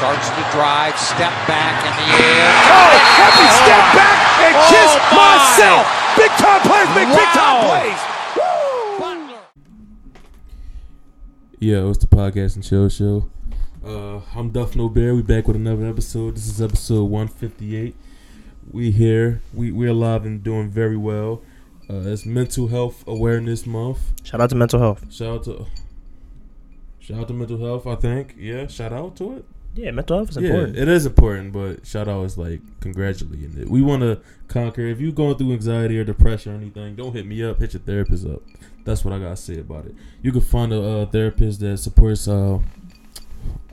Starts to drive, step back in the air. Oh, happy step back and Oh, kiss my. myself. Big time plays make big time Wow. plays. Yeah, it's the podcast and show show. Uh, I'm Duff No Bear. We back with another episode. This is episode 158. We here. We we're alive and doing very well. Uh, it's Mental Health Awareness Month. Shout out to mental health. Shout out to shout out to mental health. I think. Yeah, shout out to it. Yeah, mental health is Yeah, important. it is important, but shout out is like congratulating it. We want to conquer. If you going through anxiety or depression or anything, don't hit me up. Hit your therapist up. That's what I gotta say about it. You can find a uh, therapist that supports uh,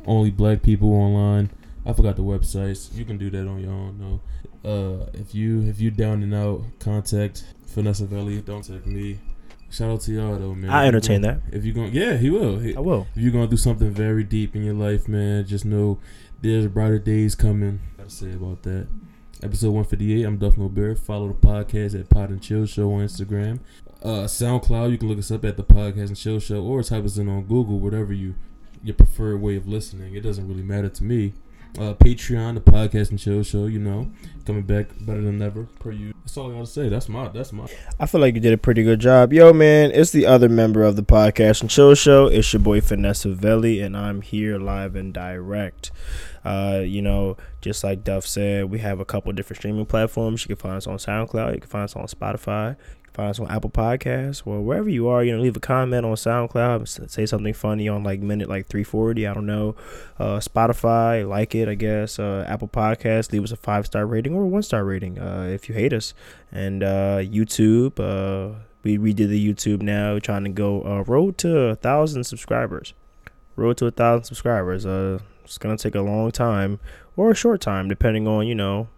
only black people online. I forgot the websites. You can do that on your own. No, uh, if you if you down and out, contact Vanessa Valley. Don't text me. Shout out to y'all though, man. I entertain that. If you're going, yeah, he will. He, I will. if you're going through something very deep in your life, man, just know there's brighter days coming. Gotta say about that. Episode 158. I'm Duff No Bear. Follow the podcast at Pod and Chill Show on Instagram. Uh, SoundCloud. You can look us up at the Podcast and Chill Show, or type us in on Google, whatever you your preferred way of listening. It doesn't really matter to me. Uh, Patreon, the Podcast and Chill Show. You know, coming back better than ever per you. That's all I gotta say. That's my. That's my. I feel like you did a pretty good job. Yo, man, it's the other member of the podcast and chill show. It's your boy Vanessa Velli, and I'm here live and direct. Uh, you know, just like Duff said, we have a couple different streaming platforms. You can find us on SoundCloud. You can find us on Spotify. Find us on Apple Podcasts. or wherever you are, you know, leave a comment on SoundCloud. Say something funny on like minute like 340. I don't know. Uh, Spotify, like it, I guess. Uh, Apple Podcasts, leave us a five star rating or a one star rating uh, if you hate us. And uh, YouTube, uh, we redid the YouTube now, trying to go uh, road to a thousand subscribers. Road to a thousand subscribers. It's gonna take a long time or a short time, depending on you know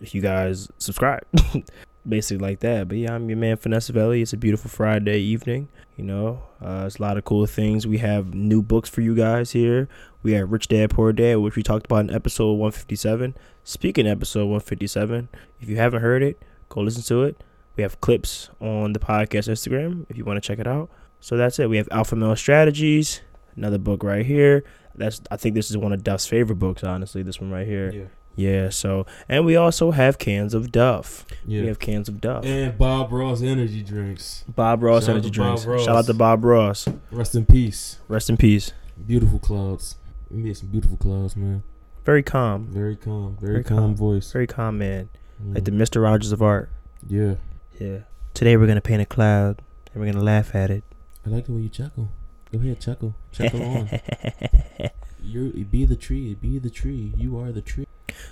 if you guys subscribe. Basically like that. But yeah, I'm your man Vanessa Velli. It's a beautiful Friday evening. You know, uh, it's a lot of cool things. We have new books for you guys here. We have Rich Dad Poor Dad, which we talked about in episode 157. Speaking episode 157, if you haven't heard it, go listen to it. We have clips on the podcast Instagram if you want to check it out. So that's it. We have Alpha Male Strategies, another book right here. That's I think this is one of Duff's favorite books, honestly. This one right here. Yeah. Yeah. So and we also have cans of Duff. Yeah. We have cans of Duff. and Bob Ross energy drinks. Bob Ross Shout energy drinks. Ross. Shout out to Bob Ross. Rest in peace. Rest in peace. Beautiful clouds. We made some beautiful clouds, man. Very calm. Very calm. Very, Very calm, calm. voice. Very calm man. Mm. Like the Mr. Rogers of art. yeah. Yeah. Today we're gonna paint a cloud and we're gonna laugh at it. I like the way you chuckle. Go ahead, chuckle. Chuckle on. You be the tree. Be the tree. You are the tree.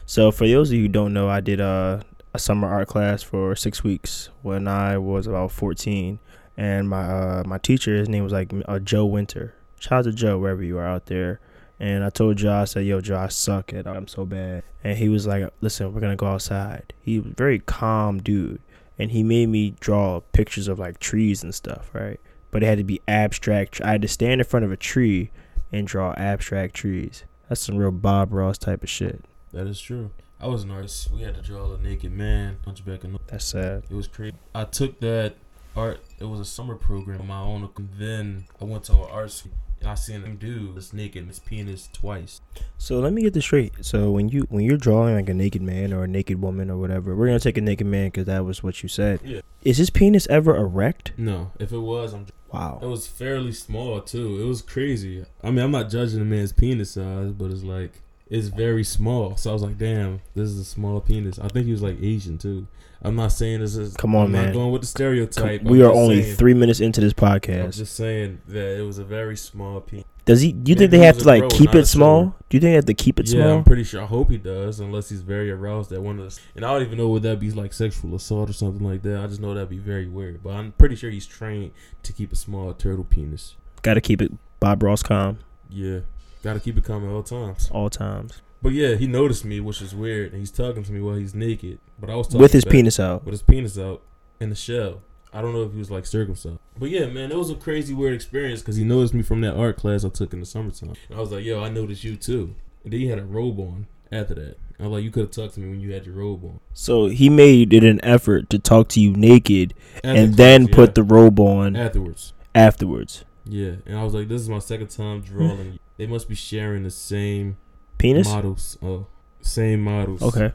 So for those of you who don't know, I did uh, a summer art class for six weeks when I was about fourteen, and my uh, my teacher, his name was like uh, Joe Winter. Shout out to Joe wherever you are out there. And I told Joe, I said, "Yo, Joe, I suck at I'm so bad." And he was like, "Listen, we're gonna go outside." He was a very calm dude, and he made me draw pictures of like trees and stuff, right? But it had to be abstract. I had to stand in front of a tree and draw abstract trees. That's some real Bob Ross type of shit. That is true. I was an artist. We had to draw a naked man, hunchback, and That's sad. it was crazy. I took that art. It was a summer program on my own. And then I went to an art school. I seen him do this naked his penis twice. So let me get this straight. So when you when you're drawing like a naked man or a naked woman or whatever, we're gonna take a naked man because that was what you said. Yeah. Is his penis ever erect? No, if it was, I'm. Wow. It was fairly small too. It was crazy. I mean, I'm not judging a man's penis size, but it's like it's very small. So I was like, damn, this is a small penis. I think he was like Asian too. I'm not saying this is. Come on, I'm man. Not going with the stereotype. we I'm are only saying- three minutes into this podcast. I'm just saying that it was a very small penis. Does he? Do you think he they have to like bro, keep it small? Do you think they have to keep it yeah, small? I'm pretty sure. I hope he does, unless he's very aroused at one of the. And I don't even know would that be like sexual assault or something like that. I just know that'd be very weird. But I'm pretty sure he's trained to keep a small turtle penis. Got to keep it Bob Ross calm Yeah, gotta keep it coming at all times. all times But yeah, he noticed me, which is weird, and he's talking to me while he's naked. But I was talking with his penis out. with his penis out in the shell. I don't know if he was like circumcised. But yeah, man, it was a crazy weird experience because he noticed me from that art class I took in the summertime. And I was like, yo, I noticed you too. And then he had a robe on after that. I was like, you could have talked to me when you had your robe on. So he made it an effort to talk to you naked After and class, then yeah. put the robe on afterwards. afterwards. Yeah, and I was like, this is my second time drawing. they must be sharing the same Penis. models. Oh, same models. Okay.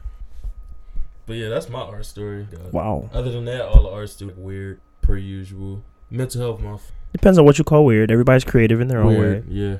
But yeah, that's my art story. God. Wow. Other than that, all the art story weird per usual. Mental health month. Depends on what you call weird. Everybody's creative in their own way. Yeah.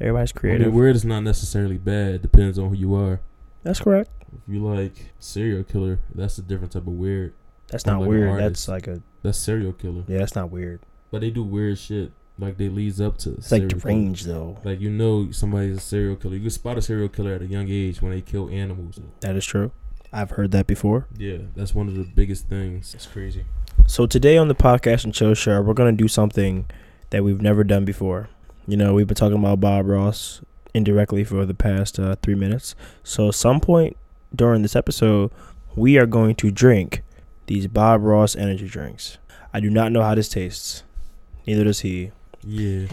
Everybody's I creative. mean, weird is not necessarily bad. Depends on who you are. That's correct. If you like serial killer, that's a different type of weird. That's not like weird. That's like a That's serial killer. yeah. That's not weird. But they do weird shit. Like they leads up to. It's like serial killer. deranged though. Like you know somebody's a serial killer. You can spot a serial killer at a young age when they kill animals. That is true. I've heard that before. Yeah, that's one of the biggest things. It's crazy. So today on the podcast and chill show, we're gonna do something that we've never done before. You know, we've been talking about Bob Ross indirectly for the past uh, three minutes. So some point during this episode, we are going to drink these Bob Ross energy drinks. I do not know how this tastes. Neither does he. Yeah.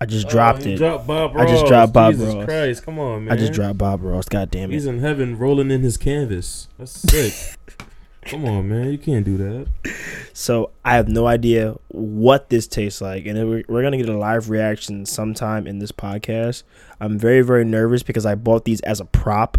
I just oh, dropped Oh, it. Dropped Bob I just dropped Bob Ross. Jesus Ross. Christ, come on, man. I just dropped Bob Ross. God damn it. He's in heaven rolling in his canvas. That's sick. come on, man. You can't do that. So I have no idea what this tastes like, and we're, we're gonna get a live reaction sometime in this podcast. I'm very very nervous because I bought these as a prop,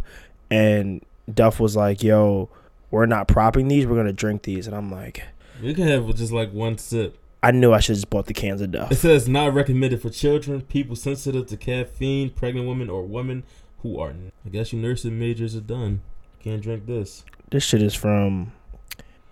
and Duff was like, "Yo, we're not propping these. We're gonna drink these," and I'm like, "We can have just like one sip. I knew I should have just bought the cans of dust. It says not recommended for children, people sensitive to caffeine, pregnant women, or women who are. I guess you nursing majors are done. Can't drink this. This shit is from,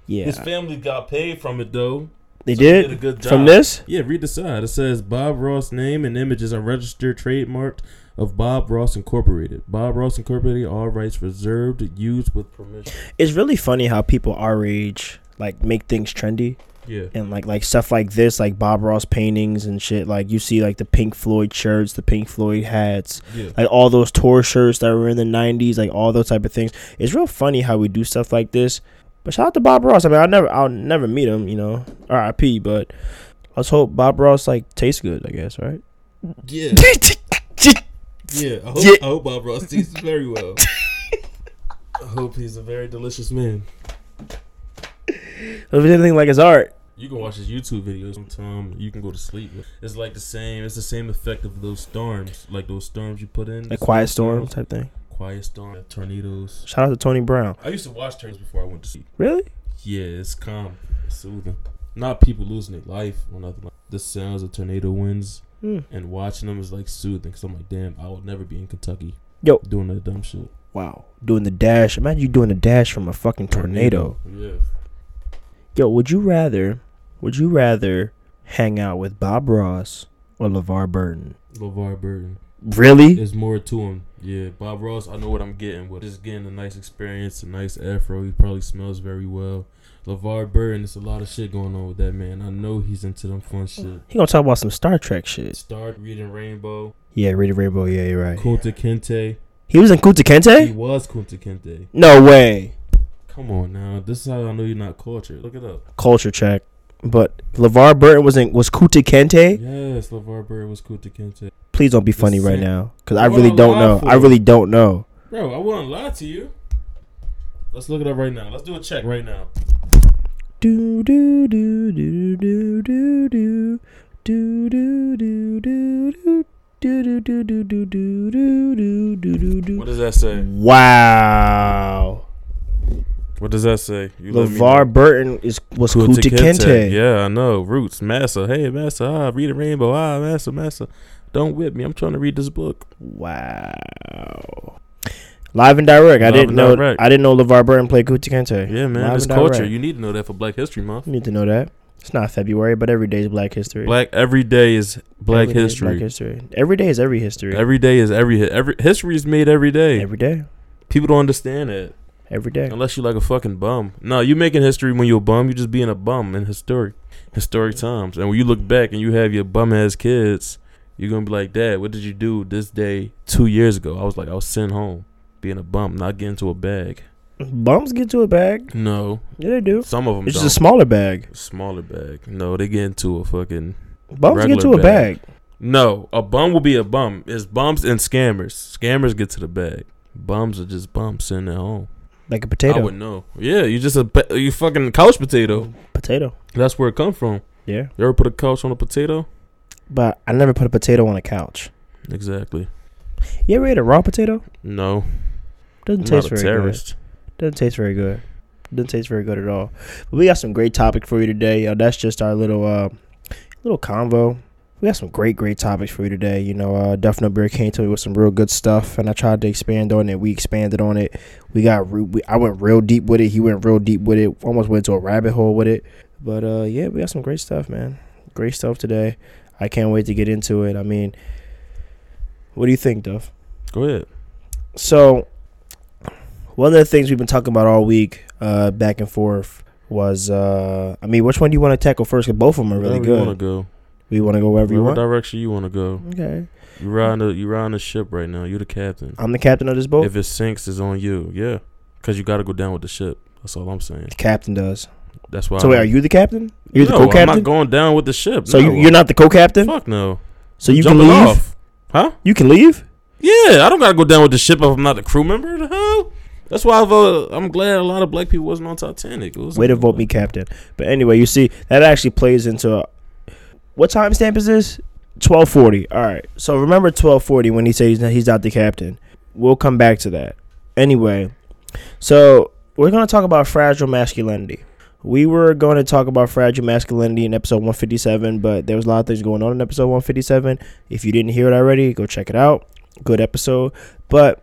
yeah, His family got paid from it though. they so did, a good job. from this. Yeah, read the side. It says Bob Ross name and images are registered trademarked of Bob Ross Incorporated. Bob Ross Incorporated, all rights reserved, used with permission. It's really funny how people our age like make things trendy. Yeah. and like like stuff like this, like Bob Ross paintings and shit. Like you see like the Pink Floyd shirts, the Pink Floyd hats, Yeah. like all those tour shirts that were in the '90s, like all those type of things. It's real funny how we do stuff like this. But shout out to Bob Ross. I mean, I'll never, I'll never meet him, you know, R.I.P. But let's hope Bob Ross like tastes good. I guess, right? Yeah. Yeah. I hope, Yeah. I hope Bob Ross tastes very well. I hope he's a very delicious man. If it's anything like his art, You can watch his YouTube videos sometime. You can go to sleep. It's like the same. It's the same effect of those storms, like those storms you put in. like Quiet Storm type thing. Quiet storm, tornadoes. Shout out to Tony Brown. I used to watch turns before I went to sleep. Really? Yeah, it's calm, it's soothing. Not people losing their life or nothing. Like the sounds of tornado winds Hmm. and watching them is like soothing. Cause I'm like, damn, I would never be in Kentucky. Yo. doing that dumb shit. Wow. Doing the dash. Imagine you doing the dash from a fucking tornado. Yeah. Yo, would you rather would you rather hang out with Bob Ross or LeVar Burton? LeVar Burton. Really? There's more to him. Yeah, Bob Ross, I know what I'm getting with. Just getting a nice experience, a nice afro. He probably smells very well. LeVar Burton, there's a lot of shit going on with that man. I know he's into them fun shit. He gonna talk about some Star Trek shit. Start reading Rainbow. Yeah, reading Rainbow. Yeah, you're right. Kunta Kinte. He was in Kunta He Kinte? was Kunta Kinte. No way. Come on now. This is how I know you're not cultured. Look it up. Culture check. But LeVar Burton was in was Kunta Kinte? Yes, LeVar Burton was Kunta Kinte. Please don't be funny right now, cause I really don't know. I really don't know. Bro, I wouldn't lie to you. Let's look it up right now. Let's do a check right now. Do do. Do do do do do do do do do do What does that say? Wow. What does that say? You let me know. LeVar Burton is was Kunta Kinte. Yeah, I know. Roots, Massa. Hey, Massa. Ah, read a rainbow. Ah, Massa, Massa. Don't whip me. I'm trying to read this book. Wow. Live and direct. I didn't know. direct. I didn't know LeVar Burton played Kunta Kinte. Yeah, man. Live It's culture. direct. You need to know that for Black History Month. You need to know that. It's not February, but every day is Black History. Black every day is Black Every day is History. Black History. Every day is every history. Every day is every every history is made every day. every day. People don't understand that Every day. unless you like a fucking bum. No, you making history when you're a bum. You just being a bum in historic historic times. And when you look back and you have your bum ass kids, you're gonna be like, Dad, what did you do this day two years ago? I was like, I was sent home, being a bum, not getting to a bag. Bums get to a bag. No, Yeah, they do. some of them It's don't. just a smaller bag. smaller bag. No, they get into a fucking. Bums get to a bag. bag. No, a bum will be a bum. It's bums and scammers. Scammers get to the bag. Bums are just bums sitting at home. Like a potato. I would know. Yeah, you just a you fucking couch potato. Potato. That's where it come from. Yeah. You ever put a couch on a potato? But I never put a potato on a couch. Exactly. You ever ate a raw potato? No, Doesn't I'm taste very terrorist. good. Doesn't taste very good. Doesn't taste very good at all. But we got some great topic for you today. Yo, that's just our little uh little convo. We got some great, great topics for you today. You know, uh Duff No Beer came to me with some real good stuff, and I tried to expand on it. We expanded on it. We got, re- we, I went real deep with it. He went real deep with it. Almost went to a rabbit hole with it. But uh yeah, we got some great stuff, man. Great stuff today. I can't wait to get into it. I mean, what do you think, Duff? Go ahead. So, one of the things we've been talking about all week, uh, back and forth, was uh, I mean, which one do you want to tackle first? Because both of them are really Wherever you want to good. go. We want to go wherever you Whatever want. direction you want to go. Okay, You riding the you riding the ship right now. You're the captain. I'm the captain of this boat. If it sinks, it's on you. Yeah, because you got to go down with the ship. That's all I'm saying. the captain does. That's why. So wait, are you the captain? You're no, the co-captain. I'm not going down with the ship. so no. you, you're not the co-captain. Fuck no. So you Jumping can leave. off. Huh? You can leave. Yeah, I don't gotta go down with the ship if I'm not the crew member. The hell? That's why I vote. I'm glad a lot of black people wasn't on Titanic. It was Way to vote me captain. But anyway, you see that actually plays into uh, what timestamp is this? Twelve forty. All right. So remember twelve forty when he said he's not, the captain. We'll come back to that. Anyway, so we're gonna talk about fragile masculinity. We were going to talk about fragile masculinity in episode 157, but there was a lot of things going on in episode 157. If you didn't hear it already, go check it out. Good episode. But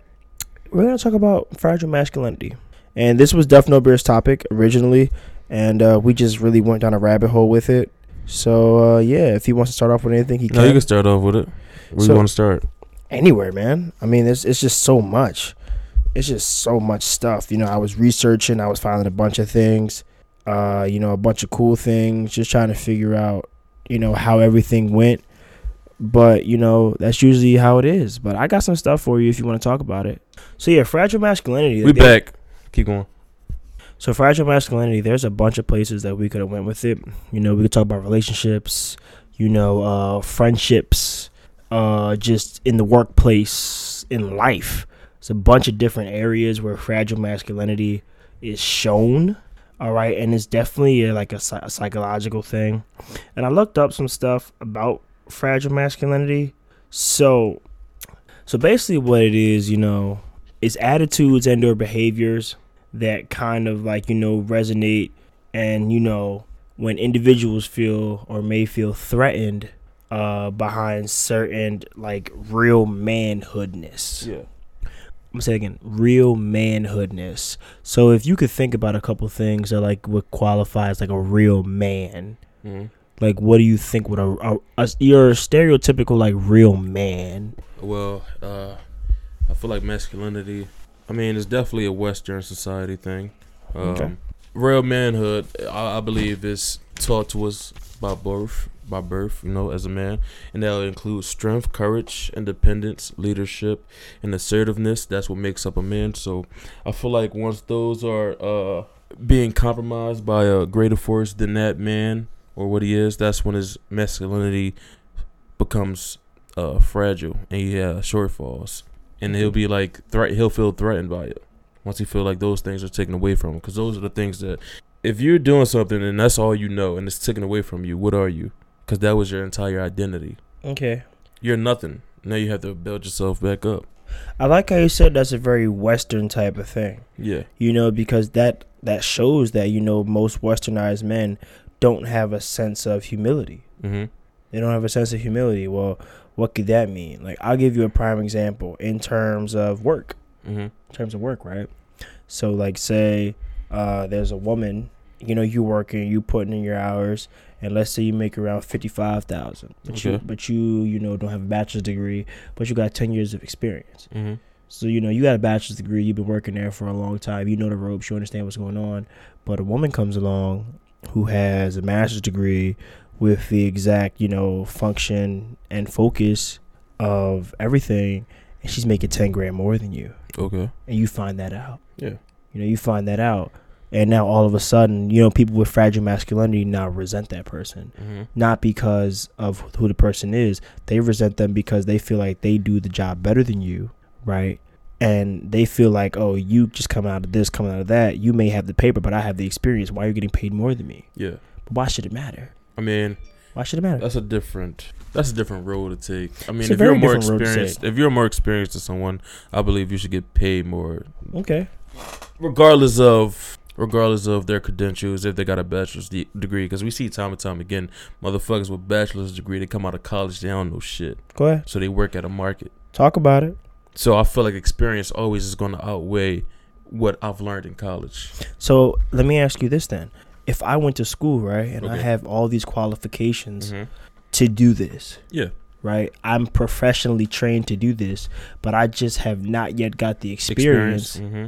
we're going to talk about fragile masculinity. And this was Duff No Beer's topic originally, and uh, we just really went down a rabbit hole with it. So uh, yeah, if he wants to start off with anything, he can. No, you can. can start off with it. Where So- you want to start? Anywhere, man. I mean, it's it's just so much. It's just so much stuff. You know, I was researching, I was finding a bunch of things. Uh, you know, a bunch of cool things, just trying to figure out, you know, how everything went. But you know, that's usually how it is. But I got some stuff for you if you want to talk about it. So yeah, fragile masculinity. We back. Keep going. So fragile masculinity, there's a bunch of places that we could have went with it. You know, we could talk about relationships, you know, uh, friendships, uh, just in the workplace, in life. It's a bunch of different areas where fragile masculinity is shown. All right, and it's definitely a, like a, a psychological thing. And I looked up some stuff about fragile masculinity. So, so basically, what it is, you know, is attitudes and or behaviors that kind of like you know resonate and you know when individuals feel or may feel threatened uh behind certain like real manhoodness Yeah. i'm gonna say it again real manhoodness so if you could think about a couple things that like would qualify as like a real man hmm like what do you think would a, a, a your stereotypical like real man Well, uh, I feel like masculinity. I mean, it's definitely a Western society thing. Um, Okay. Real manhood, I, I believe, is taught to us by birth. By birth, you know, as a man, and that'll include strength, courage, independence, leadership, and assertiveness. That's what makes up a man. So, I feel like once those are uh, being compromised by a greater force than that man or what he is, that's when his masculinity becomes uh, fragile and he has shortfalls, and he'll be like threat. He'll feel threatened by it once he feel like those things are taken away from him. Because those are the things that, if you're doing something and that's all you know and it's taken away from you, what are you? Because that was your entire identity. okay You're nothing. Now you have to build yourself back up. i like how you said that's a very western type of thing Yeah. you know because that that shows that you know most westernized men don't have a sense of humility Mm-hmm. they don't have a sense of humility well what could that mean like i'll give you a prime example in terms of work Mm-hmm. in terms of work right so like say uh there's a woman you know you working you putting in your hours and let's say you make around 55,000 but you but you you know don't have a bachelor's degree but you got 10 years of experience Mm-hmm. so you know you got a bachelor's degree, you've been working there for a long time, you know the ropes, you understand what's going on. But a woman comes along who has a master's degree with the exact you know function and focus of everything, and she's making ten grand more than you, Okay. and you find that out. Yeah. You know you find that out, and now all of a sudden you know people with fragile masculinity now resent that person Mm-hmm. not because of who the person is. They resent them because they feel like they do the job better than you, right? And they feel like, oh, you just come out of this, coming out of that. You may have the paper, but I have the experience. Why are you getting paid more than me? Yeah. But why should it matter? I mean, Why should it matter? That's a different. That's a different road to take. I mean, if you're more different road to experienced, if you're more experienced than someone, I believe you should get paid more, Okay. regardless of regardless of their credentials. If they got a bachelor's de- degree, because we see time and time again, motherfuckers with bachelor's degree, they come out of college, they don't know shit, Go ahead. so they work at a market. Talk about it. So I feel like experience always is going to outweigh what I've learned in college. So let me ask you this then: If I went to school, right, and I have all these qualifications Mhm. to do this, Yeah. right? I'm professionally trained to do this, but I just have not yet got the experience. hmm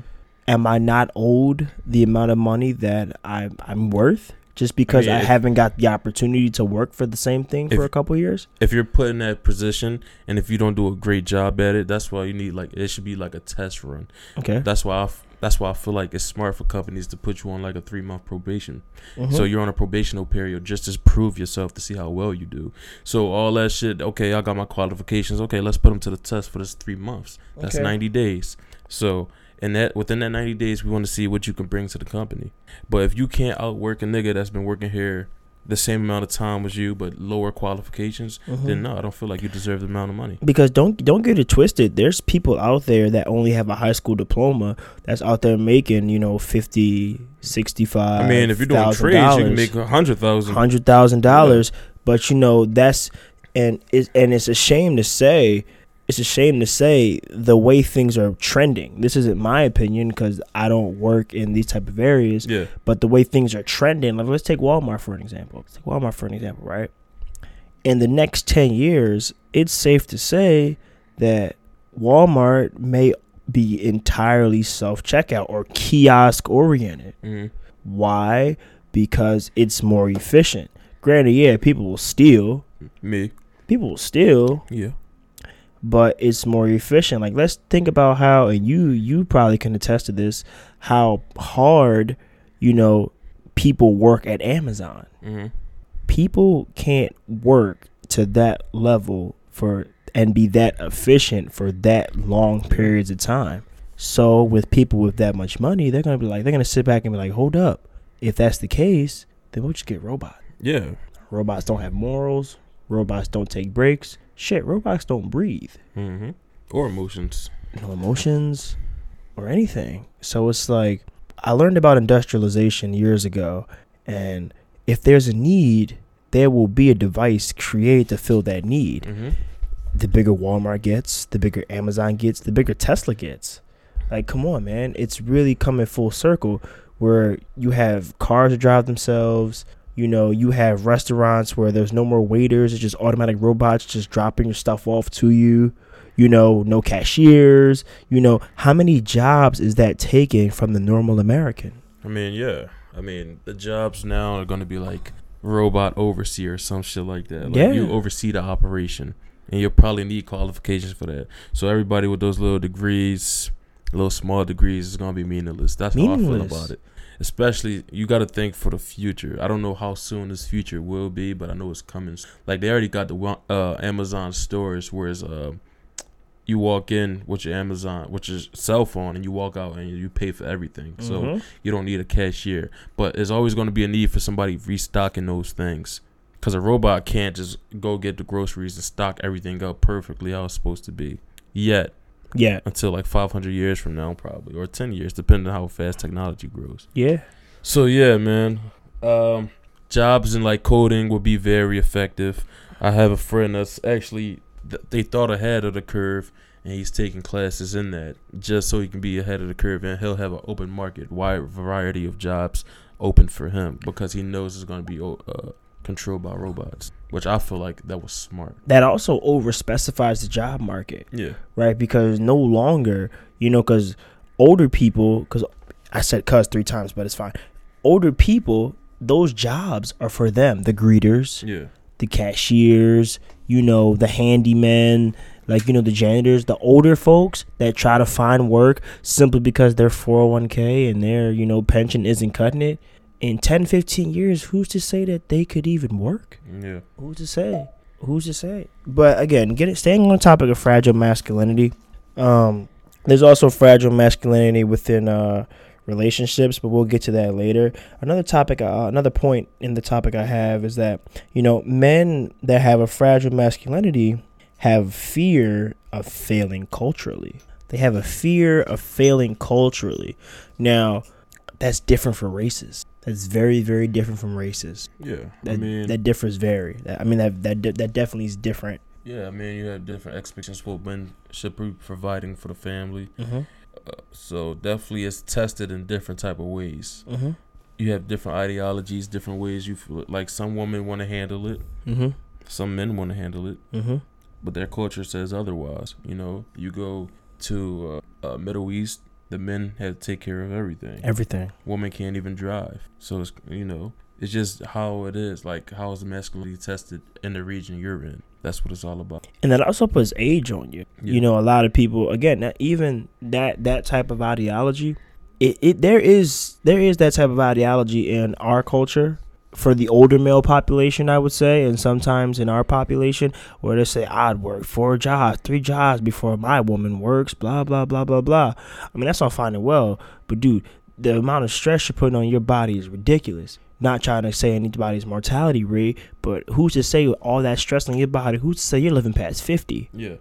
Am I not owed the amount of money that I, I'm worth just because I, mean, if- haven't got the opportunity to work for the same thing for a couple years? If you're put in that position and if you don't do a great job at it, that's why you need like it should be like a test run. Okay. That's why I that's why I feel like it's smart for companies to put you on like a three month probation. Mhm. So you're on a probational period just to prove yourself to see how well you do. So all that shit, okay, I got my qualifications. Okay, let's put them to the test for this three months. That's Okay. 90 days. So and that within that 90 days, we want to see what you can bring to the company. But if you can't outwork a nigga that's been working here the same amount of time as you but lower qualifications, Mhm. then no, I don't feel like you deserve the amount of money. because don't don't get it twisted there's people out there that only have a high school diploma that's out there making you know 50 65 I mean, if you're doing trades, you can make a hundred thousand. hundred thousand dollars but you know that's and it, and it's a shame to say it's a shame to say the way things are trending this isn't my opinion because i don't work in these type of areas Yeah, but the way things are trending, like let's take Walmart for an example. Let's take Walmart for an example, right? In the next 10 years, it's safe to say that Walmart may be entirely self checkout or kiosk oriented. hmm Why? Because it's more efficient. Granted, yeah, people will steal. me. People will steal, Yeah, but it's more efficient. Like let's think about how and you you probably can attest to this, how hard, you know, people work at Amazon. hmm People can't work to that level for and be that efficient for that long periods of time. So with people with that much money, they're gonna be like they're gonna sit back and be like, hold up. If that's the case, then we'll just get robots. yeah. Robots don't have morals. Robots don't take breaks. Shit, robots don't breathe. hmm Or emotions. no emotions or anything. So it's like I learned about industrialization years ago, and if there's a need, there will be a device created to fill that need. hmm The bigger Walmart gets, the bigger Amazon gets, the bigger Tesla gets. Like, come on, man. It's really coming full circle where you have cars that drive themselves. You know, you have restaurants where there's no more waiters. It's just automatic robots just dropping your stuff off to you. You know, no cashiers. You know, how many jobs is that taking from the normal American? I mean, yeah. I mean, the jobs now are going to be like robot overseer or some shit like that. Like Yeah. you oversee the operation, and you'll probably need qualifications for that. So everybody with those little degrees, little small degrees, is going to be meaningless. That's how I feel about it. Especially, you got to think for the future. I don't know how soon this future will be, but I know it's coming. Like they already got the uh, Amazon stores, whereas uh, you walk in with your Amazon, with your cell phone, and you walk out and you pay for everything. So Mhm. you don't need a cashier. But there's always going to be a need for somebody restocking those things. Because a robot can't just go get the groceries and stock everything up perfectly how it's supposed to be. Yet, yeah, until like 500 years from now, probably, or 10 years, depending on how fast technology grows. yeah. So, yeah, man. Um, jobs in like coding would be very effective. I have a friend that's actually, th- they thought ahead of the curve. And he's taking classes in that just so he can be ahead of the curve, and he'll have an open market, wide variety of jobs open for him because he knows it's going to be uh, controlled by robots. Which I feel like that was smart. That also over specifies the job market. Yeah, right? Because no longer, you know, because older people, because I said "cuz" three times, but it's fine. Older people, those jobs are for them. The greeters, yeah, the cashiers, you know, the handymen, like you know, the janitors, the older folks that try to find work simply because their 401k and their you know pension isn't cutting it. In 10, 15 years, who's to say that they could even work? yeah. Who's to say? Who's to say? But again, get it staying on the topic of fragile masculinity. Um, there's also fragile masculinity within uh relationships, but we'll get to that later. Another topic, uh, another point in the topic I have is that you know men that have a fragile masculinity have fear of failing culturally. They have a fear of failing culturally. Now, that's different for races. That's very, very different from races. Yeah, That I mean, that differs very. That, I mean that that that definitely is different. yeah, I mean, you have different expectations for men should be providing for the family. Mm-hmm. Uh, so definitely, it's tested in different type of ways. Mm-hmm. You have different ideologies, different ways you feel. Like some women want to handle it, Mm-hmm. some men want to handle it, Mm-hmm. but their culture says otherwise. You know, you go to uh, uh, Middle East, the men have to take care of everything. Everything. Women can't even drive. So it's you know, it's just how it is. Like how is the masculinity tested in the region you're in? That's what it's all about. and that also puts age on you. Yeah. You know, a lot of people again, even that that type of ideology, it, it there is there is that type of ideology in our culture for the older male population, I would say, and sometimes in our population where they say I'd work four jobs, three jobs before my woman works, blah blah blah blah blah. I mean that's all fine and well, but dude, the amount of stress you're putting on your body is ridiculous. Not trying to say anybody's mortality rate, but who's to say with all that stress on your body? Who's to say you're living past fifty? Yeah.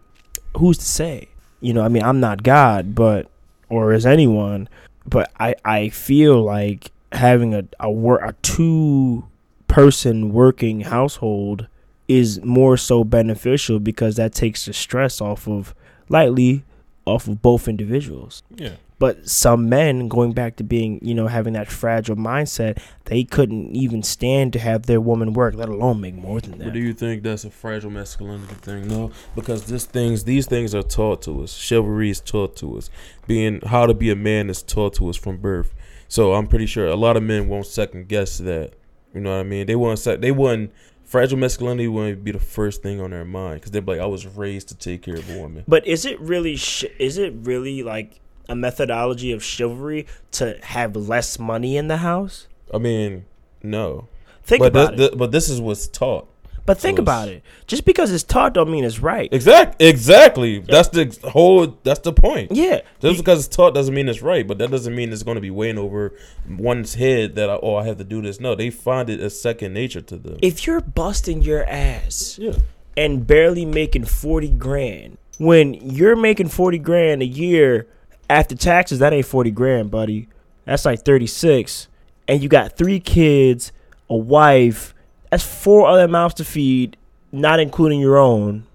who's to say? You know, I mean, I'm not God, but or is anyone, but I I feel like having a a work a two person working household is more so beneficial because that takes the stress off of lightly off of both individuals. Yeah. But some men, going back to being, you know, having that fragile mindset, they couldn't even stand to have their woman work, let alone make more than But that. do you think that's a fragile masculinity thing? No, because this things these things are taught to us. Chivalry is taught to us. Being how to be a man is taught to us from birth. So I'm pretty sure a lot of men won't second guess that. You know what I mean? They won't. Sec- they wouldn't. Fragile masculinity wouldn't be the first thing on their mind because they're like, I was raised to take care of a woman. But is it really? Sh- is it really like a methodology of chivalry to have less money in the house? I mean, no. Think but about it. but this is what's taught. But think so about it. Just because it's taught don't mean it's right. Exact. Exactly. That's the whole. That's the point. yeah. Just because it's taught doesn't mean it's right, but that doesn't mean it's going to be weighing over one's head that I, oh I have to do this. No, they find it as second nature to them. If you're busting your ass yeah, and barely making 40 grand, when you're making 40 grand a year after taxes, that ain't 40 grand, buddy. That's like 36. And you got three kids, a wife, that's four other mouths to feed, not including your own.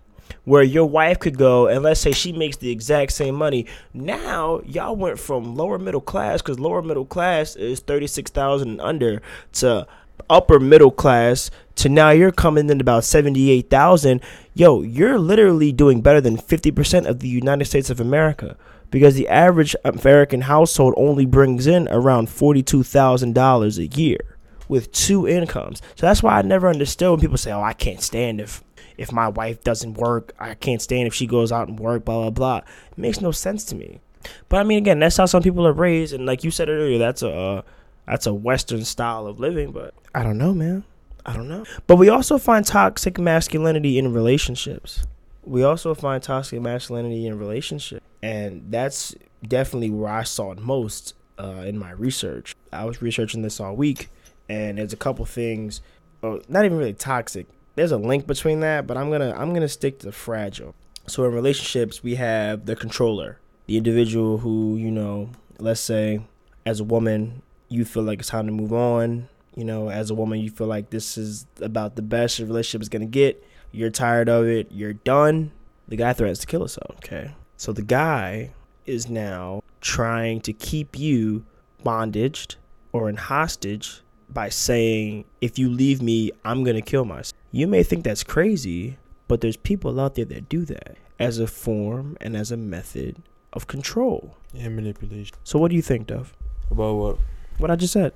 Where your wife could go and let's say she makes the exact same money. Now y'all went from lower middle class because lower middle class is thirty six thousand and under to upper middle class to now you're coming in about 78,000 yo you're literally doing better than 50% of the United States of America because the average American household only brings in around $42,000 a year with two incomes so that's why I never understood when people say oh I can't stand if if my wife doesn't work I can't stand if she goes out and work blah blah blah it makes no sense to me but I mean again that's how some people are raised and like you said earlier that's a uh, that's a Western style of living, but I don't know, man. I don't know. But we also find toxic masculinity in relationships. We also find toxic masculinity in relationships, and that's definitely where I saw it most uh, in my research. I was researching this all week, and there's a couple things, oh, not even really toxic. There's a link between that, but I'm gonna I'm gonna stick to fragile. So in relationships, we have the controller, the individual who you know, let's say, as a woman, you feel like it's time to move on. You know, as a woman, you feel like this is about the best your relationship is gonna get. You're tired of it. You're done. The guy threatens to kill himself. Okay, so the guy is now trying to keep you bondaged or in hostage by saying, "If you leave me, I'm gonna kill myself." You may think that's crazy, but there's people out there that do that as a form and as a method of control. and manipulation. So, what do you think, Duff? About what? What I just said.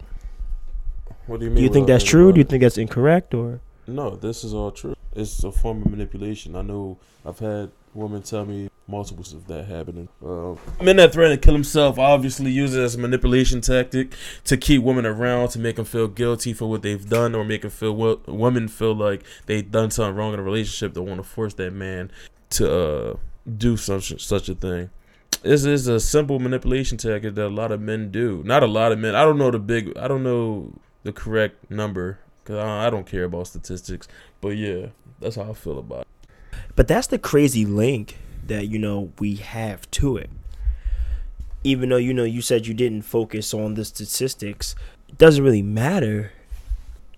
What do you mean? Do you think that's true? Do you think that's incorrect? Or No, this is all true. It's a form of manipulation. I know I've had women tell me multiples of that happening. Uh, men that threaten to kill himself obviously use it as a manipulation tactic to keep women around to make them feel guilty for what they've done or make them feel wo- women feel like they've done something wrong in a relationship. They want to force that man to uh, do such such a thing. this is a simple manipulation tactic that a lot of men do. Not a lot of men. I don't know the big. I don't know the correct number because I, I don't care about statistics. But yeah, that's how I feel about it. But that's the crazy link that you know we have to it. Even though you know you said you didn't focus on the statistics, it doesn't really matter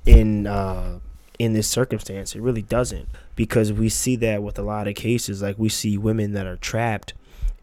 in uh in this circumstance. It really doesn't because we see that with a lot of cases. Like we see women that are trapped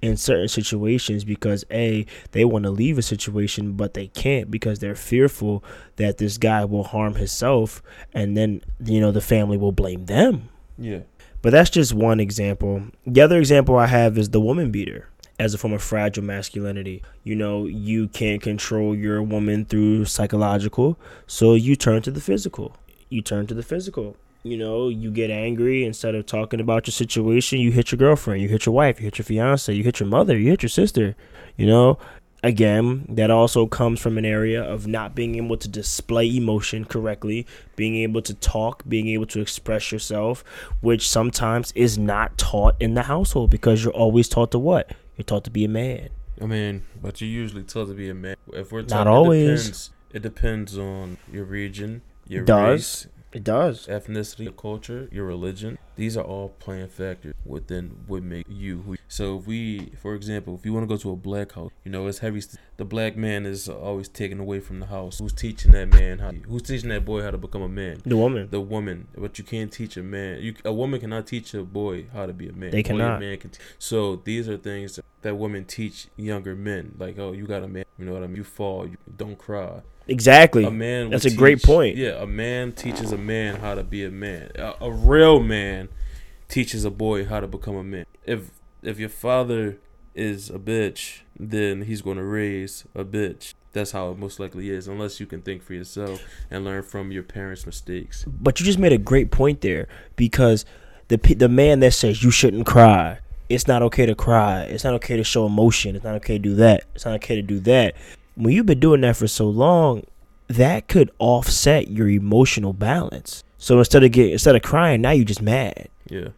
in certain situations because a they want to leave a situation but they can't because they're fearful that this guy will harm himself and then you know the family will blame them Yeah. But that's just one example. The other example I have is the woman beater as a form of fragile masculinity. You know, you can't control your woman through psychological, so you turn to the physical. You turn to the physical. You know, you get angry instead of talking about your situation, you hit your girlfriend, you hit your wife, you hit your fiance, you hit your mother, you hit your sister. You know, again, that also comes from an area of not being able to display emotion correctly, being able to talk, being able to express yourself, which sometimes is not taught in the household because you're always taught to what? You're taught to be a man. I mean, but you're usually taught to be a man. If we're Not always. It depends, it depends on your region, your Does. race, It does. ethnicity, your culture, your religion. These are all playing factors within what make you who. So if we, for example, if you want to go to a black house, you know it's heavy. st- The black man is always taken away from the house. Who's teaching that man how? Who's teaching that boy how to become a man? The woman. The woman, but you can't teach a man. You a woman cannot teach a boy how to be a man. They Only cannot. A man can. So these are things that, women teach younger men. Like, oh, you got a man. You know what I mean? You fall. You don't cry. Exactly. A man. That's a great point. Yeah, a man teaches a man how to be a man. A, a real man teaches a boy how to become a man. If if your father is a bitch, then he's going to raise a bitch. That's how it most likely is, unless you can think for yourself and learn from your parents' mistakes. But you just made a great point there because the the man that says you shouldn't cry, it's not okay to cry, it's not okay to show emotion, it's not okay to do that, it's not okay to do that. When you've been doing that for so long, that could offset your emotional balance. So instead of get instead of crying, now you're just mad. Yeah.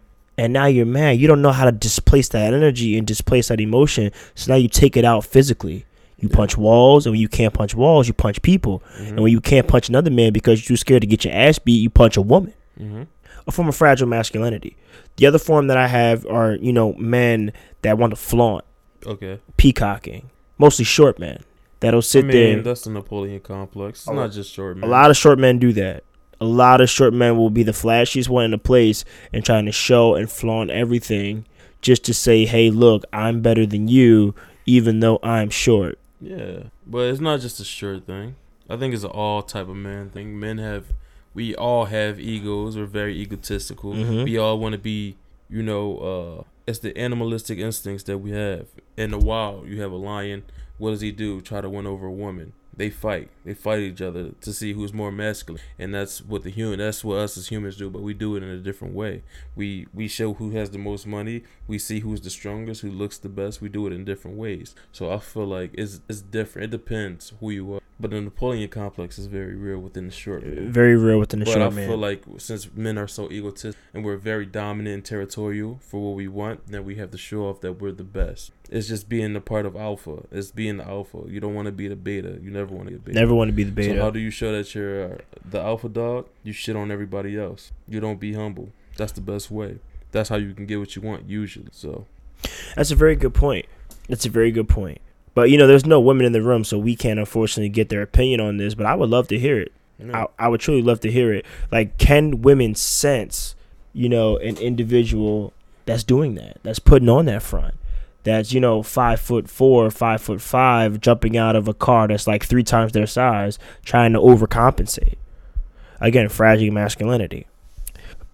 And now you're mad. You don't know how to displace that energy and displace that emotion. So now you take it out physically. You Yeah. punch walls, and when you can't punch walls, you punch people. Mm-hmm. And when you can't punch another man because you're too scared to get your ass beat, you punch a woman. mm-hmm. A form of fragile masculinity. The other form that I have are, you know, men that want to flaunt, Okay. peacocking. Mostly short men that'll sit I mean, there. that's the Napoleon complex. It's A not just short men. A lot of short men do that. A lot of short men will be the flashiest one in the place and trying to show and flaunt everything just to say, hey, look, I'm better than you, even though I'm short. Yeah, but it's not just a short thing. I think it's an all type of man thing. Men have, we all have egos. We're very egotistical. Mhm. We all want to be, you know, uh, it's the animalistic instincts that we have. In the wild, you have a lion. What does he do? Try to win over a woman. They fight. They fight each other to see who's more masculine, and that's what the human. That's what us as humans do. But we do it in a different way. We we show who has the most money. We see who's the strongest, who looks the best. We do it in different ways. So I feel like it's it's different. It depends who you are. But the Napoleon complex is very real within the short man. Very real within the short. But short I man. feel like since men are so egotistic and we're very dominant and territorial for what we want, then we have to show off that we're the best. It's just being a part of alpha. It's being the alpha. You don't want to be the beta. You never want to be the beta. Never want to be the beta. So how do you show that you're uh, the alpha dog? You shit on everybody else. You don't be humble. That's the best way. That's how you can get what you want usually. So That's a very good point. That's a very good point. But you know, there's no women in the room, so we can't unfortunately get their opinion on this. But I would love to hear it. I, I would truly love to hear it. Like, can women sense, you know, an individual that's doing that, that's putting on that front, that's you know five foot four, five foot five, jumping out of a car that's like three times their size, trying to overcompensate. Again, fragile masculinity.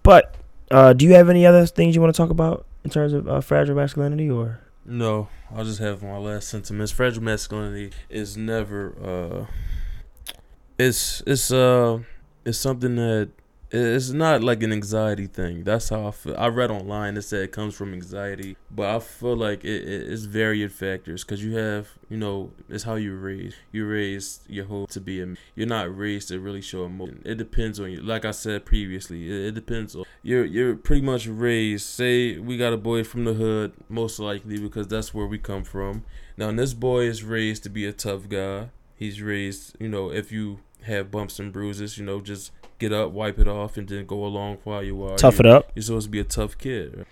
But uh, do you have any other things you want to talk about in terms of uh, fragile masculinity, or? No, I'll just have my last sentiments. Fragile masculinity is never uh it's it's uh it's something that it's not like an anxiety thing. That's how I feel. I read online it said it comes from anxiety, but I feel like it, it it's varied factors because you have you know it's how you raised. You raised your whole to be a. You're not raised to really show emotion. It depends on you. Like I said previously, it, it depends on you're you're pretty much raised. Say we got a boy from the hood, most likely because that's where we come from. Now, this boy is raised to be a tough guy. He's raised, you know, if you have bumps and bruises, you know, just get up, wipe it off, and then go along while you are. Tough it You're- up. You're supposed to be a tough kid.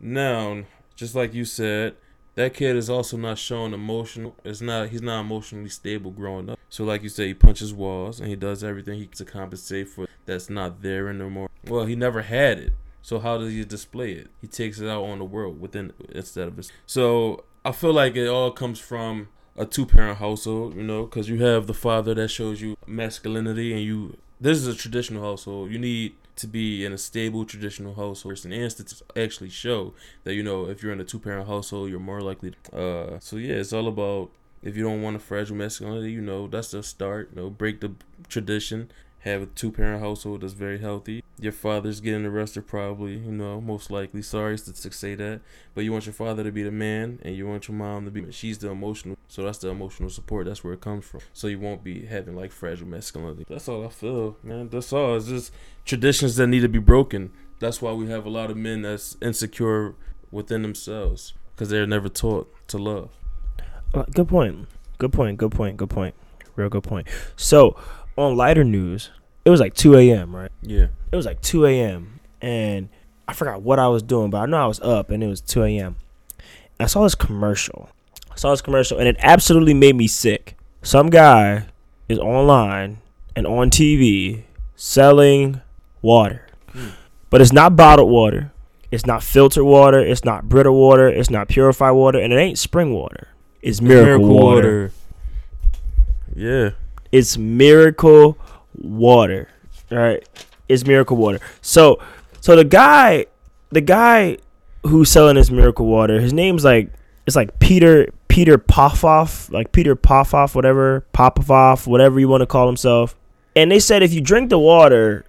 Now, just like you said, that kid is also not showing emotional. It's not. He's not emotionally stable growing up. So, like you said, he punches walls and he does everything he to compensate for that's not there anymore. Well, he never had it. So how does he display it? He takes it out on the world within instead of his. So I feel like it all comes from a two-parent household, you know, because you have the father that shows you masculinity, and you. This is a traditional household. You need to be in a stable traditional household, and statistics actually show that you know if you're in a two-parent household, you're more likely. to, Uh, so yeah, it's all about if you don't want a fragile masculinity, you know, that's the start. You know, break the tradition. Have a two parent household that's very healthy. Your father's getting arrested, probably, you know, most likely. Sorry to say that. But you want your father to be the man and you want your mom to be, she's the emotional. So that's the emotional support. That's where it comes from. So you won't be having like fragile masculinity. That's all I feel, man. That's all. It's just traditions that need to be broken. That's why we have a lot of men that's insecure within themselves because they're never taught to love. Uh, good point. Good point. Good point. Good point. Real good point. So, on lighter news, it was like 2 a.m., right? Yeah. It was like 2 a.m. and I forgot what I was doing, but I know I was up and it was 2 a.m. I saw this commercial. I saw this commercial and it absolutely made me sick. Some guy is online and on TV selling water, but it's not bottled water. It's not filtered water. It's not Brita water. It's not purified water, and it ain't spring water. It's miracle, water. Yeah. It's miracle water. Right? It's miracle water. So so the guy the guy who's selling this miracle water, his name's like it's like Peter Peter Popoff, like Peter Popoff, whatever, Popoff, whatever you want to call himself. And they said if you drink the water,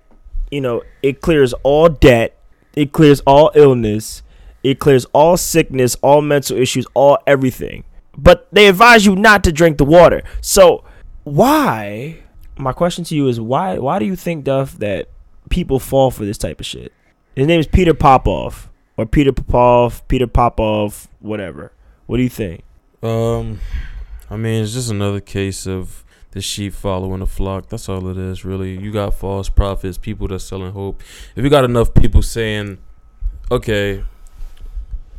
you know, it clears all debt, it clears all illness, it clears all sickness, all mental issues, all everything. But they advise you not to drink the water. So why? My question to you is why? Why do you think Duff that people fall for this type of shit? His name is Peter Popoff or Peter Popoff, Peter Popoff, whatever. What do you think? Um, I mean, it's just another case of the sheep following the flock. That's all it is, really. You got false prophets, people that's selling hope. If you got enough people saying, okay,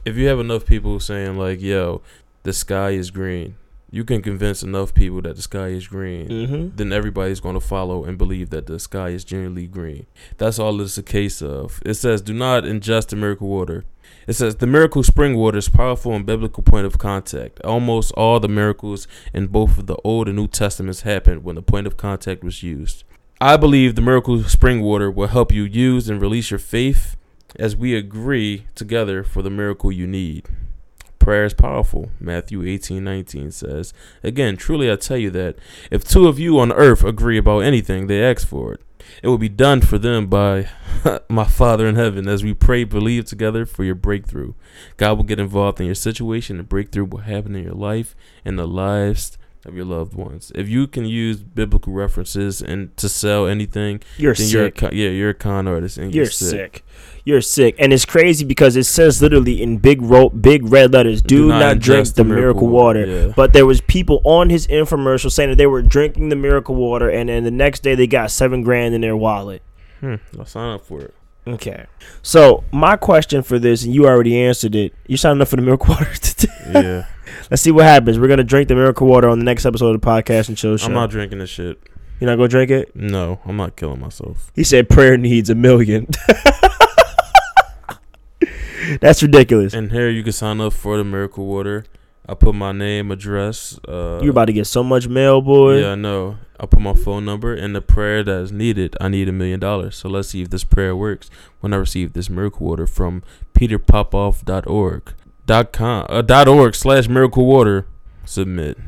if you have enough people saying like, "Yo, the sky is green," you can convince enough people that the sky is green. Mm-hmm. Then everybody's going to follow and believe that the sky is genuinely green. That's all it's a case of. It says, "Do not ingest the miracle water." It says the miracle spring water is powerful and biblical point of contact. Almost all the miracles in both of the Old and New Testaments happened when the point of contact was used. I believe the miracle spring water will help you use and release your faith as we agree together for the miracle you need. Prayer is powerful. Matthew 18:19 says, "Again, truly I tell you that if two of you on earth agree about anything they ask for it, it will be done for them by my Father in heaven as we pray, believe together for your breakthrough. God will get involved in your situation and breakthrough will happen in your life and the lives of your loved ones. If you can use biblical references and to sell anything, You're then you're sick. con- yeah, you're a con artist and You're you're, sick. You're sick, and it's crazy because it says literally in big ro- big red letters, "Do, not, drink ingest the miracle water." Yeah. But there was people on his infomercial saying that they were drinking the miracle water, and then the next day they got seven grand in their wallet. Hmm, I'll sign up for it. Okay. So my question for this, and you already answered it. You signed up for the miracle water today. Yeah, Let's see what happens. We're gonna drink the miracle water on the next episode of the podcast and chill show. I'm not drinking this shit. You're not gonna drink it. No, I'm not killing myself. He said prayer needs a million. That's ridiculous. And here you can sign up for the miracle water. I put my name, address. Uh, You're about to get so much mail, boy. Yeah, I know. I put my phone number and the prayer that is needed. I need a million dollars. So let's see if this prayer works. When I receive this miracle water from peterpopoff.org dot com uh, dot org slash miracle water. Submit.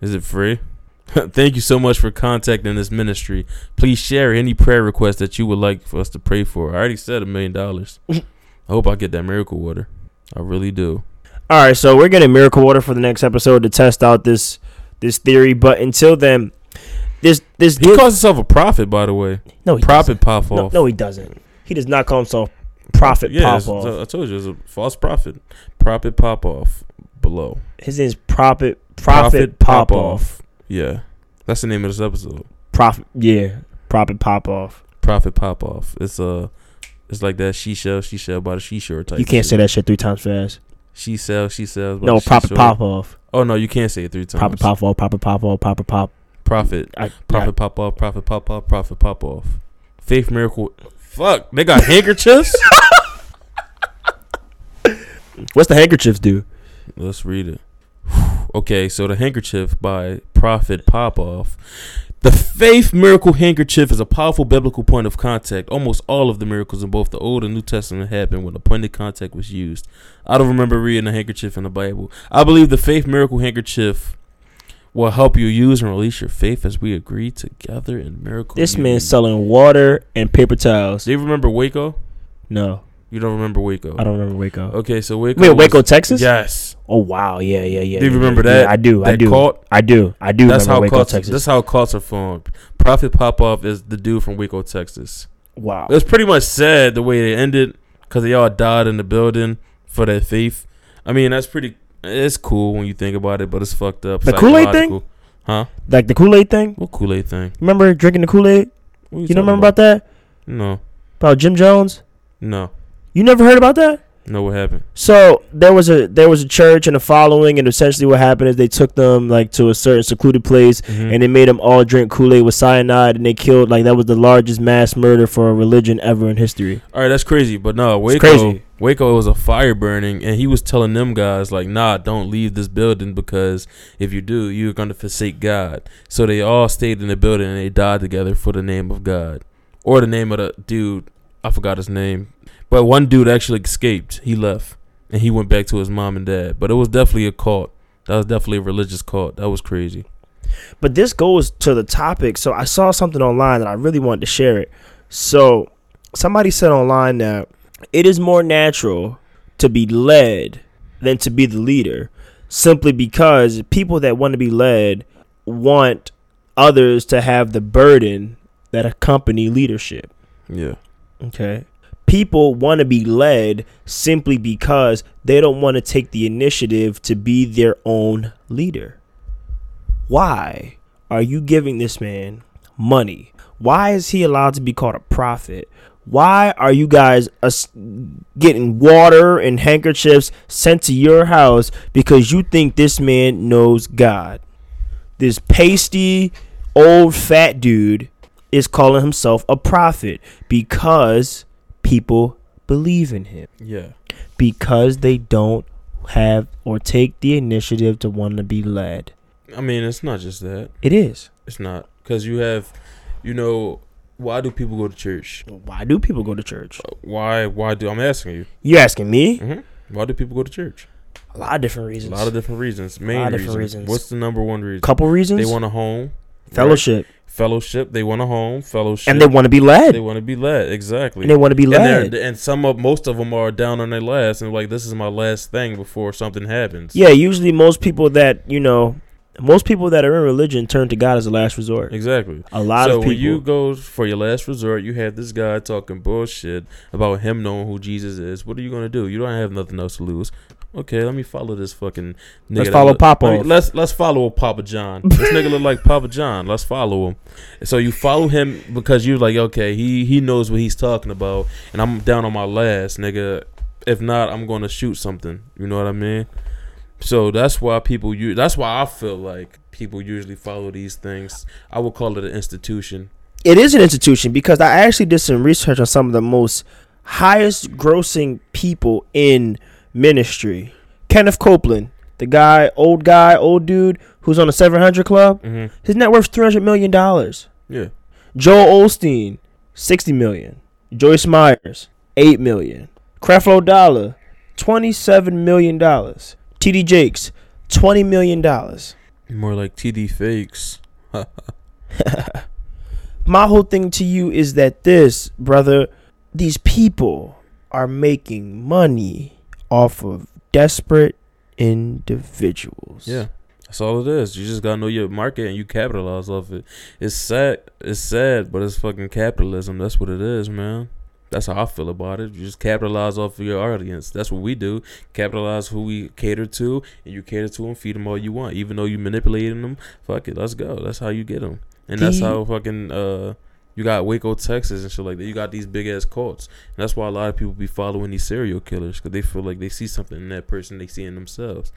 Is it free? Thank you so much for contacting this ministry. Please share any prayer requests that you would like for us to pray for. I already said a million dollars. I hope I get that miracle water. I really do. All right, so we're getting miracle water for the next episode to test out this this theory. But until then, this this He calls himself a prophet, by the way. no he Prophet doesn't. pop No, off. no, he doesn't. He does not call himself Prophet Yeah, pop off. I told you it's a false prophet. Prophet Pop Off below. His name's Prophet Prophet Pop Off. Yeah, that's the name of this episode. Prophet, yeah, Prophet Pop Off. Prophet Pop Off. It's uh it's like that she shell, she shell by the she shore type. You can't say that shit three times fast. She sells, she sells. No, Prophet shore. Pop Off. Oh no, you can't say it three times. Prophet Pop Off. Prophet Pop Off. Prophet Pop. Prophet. I, Prophet pop off, prophet pop off, prophet pop off. Faith miracle. Fuck, they got handkerchiefs. What's the handkerchiefs do? Let's read it. Okay, so the handkerchief by Prophet Pop Off. The faith miracle handkerchief is a powerful biblical point of contact. Almost all of the miracles in both the Old and New Testament happened when a point of contact was used. I don't remember reading a handkerchief in the Bible. I believe the faith miracle handkerchief will help you use and release your faith as we agree together in miracle. This union. man's selling water and paper towels. Do you remember Waco? No, You don't remember Waco? I don't remember Waco. Okay, so Waco. Wait, was- Waco, Texas? Yes. Oh wow, yeah, yeah, yeah. Do you yeah, remember yeah, that? yeah, I do. I do. cult? I do. I do That's how Waco, cults. Texas. That's how cults are formed. Prophet Popoff is the dude from Waco, Texas. wow. It was pretty much sad the way they ended because they all died in the building for their faith. I mean, that's pretty. It's cool when you think about it, but it's fucked up. The Kool-Aid thing? Huh? Like the Kool Aid thing. What Kool Aid thing? Remember drinking the Kool Aid? What You don't remember about that? No, About Jim Jones? no, You never heard about that? No. What happened? So there was a there was a church and a following, and essentially what happened is they took them like to a certain secluded place, Mhm. and they made them all drink Kool Aid with cyanide, and they killed like that was the largest mass murder for a religion ever in history. All right, that's crazy. But no, Waco. Waco was a fire burning, and he was telling them guys like, "Nah, don't leave this building because if you do, you're gonna forsake God." So they all stayed in the building and they died together for the name of God, or the name of the dude. I forgot his name, but one dude actually escaped. He left and he went back to his mom and dad. But it was definitely a cult. That was definitely a religious cult. That was crazy. But this goes to the topic. So I saw something online that I really wanted to share it. So somebody said online that it is more natural to be led than to be the leader, simply because people that want to be led want others to have the burden that accompany leadership. Yeah. Okay. People want to be led simply because they don't want to take the initiative to be their own leader. Why are you giving this man money? Why is he allowed to be called a prophet? Why are you guys us- getting water and handkerchiefs sent to your house because you think this man knows God? This pasty, old, fat dude is calling himself a prophet because people believe in him Yeah. because they don't have or take the initiative to want to be led. I mean, it's not just that. It is. It's not because you have, you know, why do people go to church? Why do people go to church? Why? Why do I'm asking you? You asking me? hmm Why do people go to church? A lot of different reasons. A lot of different reasons. Main reasons. different reasons. What's the number one reason? couple reasons. They want a home, right? fellowship, fellowship. They want a home, fellowship, and they want to be led. they want to be led. Exactly. and they want to be led. they're- and some of most of them are down on their last and like this is my last thing before something happens. Yeah, usually most people that you know, most people that are in religion turn to God as a last resort. Exactly. A lot so of people. when you go for your last resort, you have this guy talking bullshit about him knowing who Jesus is. What are you gonna do? You don't have nothing else to lose. Okay, let me follow this fucking. Nigga Let's follow look- Papa mean, off. let's let's follow Papa John. This nigga look like Papa John. Let's follow him. So you follow him because you're like, okay, he he knows what he's talking about, and I'm down on my last, nigga. If not, I'm gonna shoot something. You know what I mean? So that's why people use. That's why I feel like people usually follow these things. I would call it an institution. it is an institution because I actually did some research on some of the most highest grossing people in ministry. Kenneth Copeland, the guy, old guy, old dude who's on the 700 Club, Mm-hmm. his net worth's 300 million dollars. Yeah. Joel Osteen, 60 million. Joyce Myers, 8 million. Creflo Dollar, 27 million dollars. TD Jakes, 20 million dollars. More like TD fakes. my whole thing to you is that this, brother, these people are making money off of desperate individuals. Yeah. That's all it is. You just gotta know your market and you capitalize off it. It's sad. It's sad, but it's fucking capitalism. That's what it is, man. That's how I feel about it. You just capitalize off of your audience. That's what we do. Capitalize who we cater to, and you cater to them, feed them all you want. Even though you manipulating them, fuck it, let's go. That's how you get them, and that's how fucking uh, you got Waco, Texas, and shit like that. You got these big ass cults. And that's why a lot of people be following these serial killers because they feel like they see something in that person they see in themselves.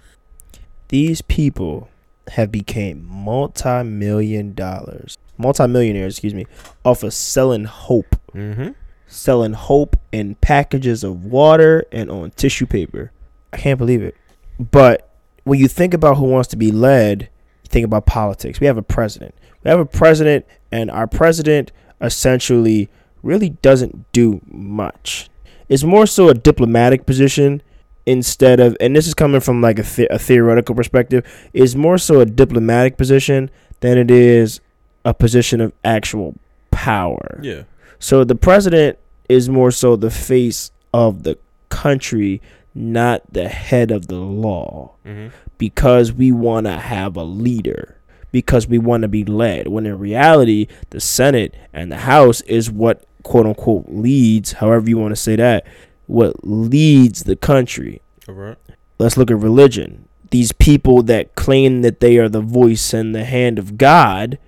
These people have became multi-million dollars, multi-millionaires, excuse me, off of selling hope, Mm-hmm. selling hope in packages of water and on tissue paper. I can't believe it. But when you think about who wants to be led, you think about politics. We have a president. We have a president, and our president essentially really doesn't do much. It's more so a diplomatic position instead of, and this is coming from like a, the- a theoretical perspective, is more so a diplomatic position than it is a position of actual power. Yeah. So the president is more so the face of the country, not the head of the law, Mm-hmm. because we want to have a leader, because we want to be led. When in reality, the Senate and the House is what quote unquote leads, however you want to say that, what leads the country. All right. Let's look at religion. These people that claim that they are the voice and the hand of God,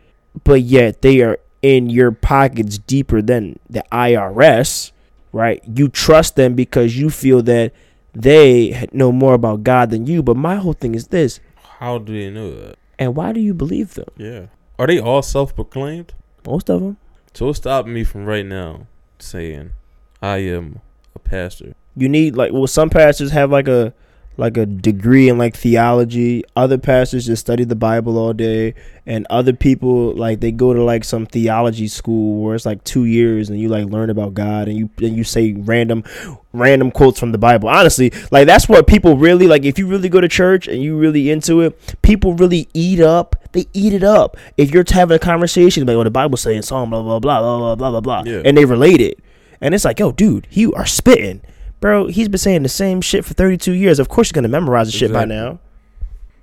but yet they are in your pockets deeper than the IRS, right? You trust them because you feel that they know more about God than you. But my whole thing is this, How do they know that? And why do you believe them? Yeah. Are they all self-proclaimed? Most of them. So what's stopping me from right now saying I am a pastor? You need like well, some pastors have like a like a degree in like theology. Other pastors just study the Bible all day, and other people like they go to like some theology school where it's like two years and you like learn about God and you and you say random random quotes from the Bible. Honestly, like that's what people really like. If you really go to church and you really into it, people really eat up. They eat it up. If you're having a conversation, like what the Bible saying, Psalm blah blah blah blah blah blah blah, yeah. and they relate it, and it's like, yo, dude, you are spitting. Bro, he's been saying the same shit for 32 years. Of course, you're gonna memorize the shit by now.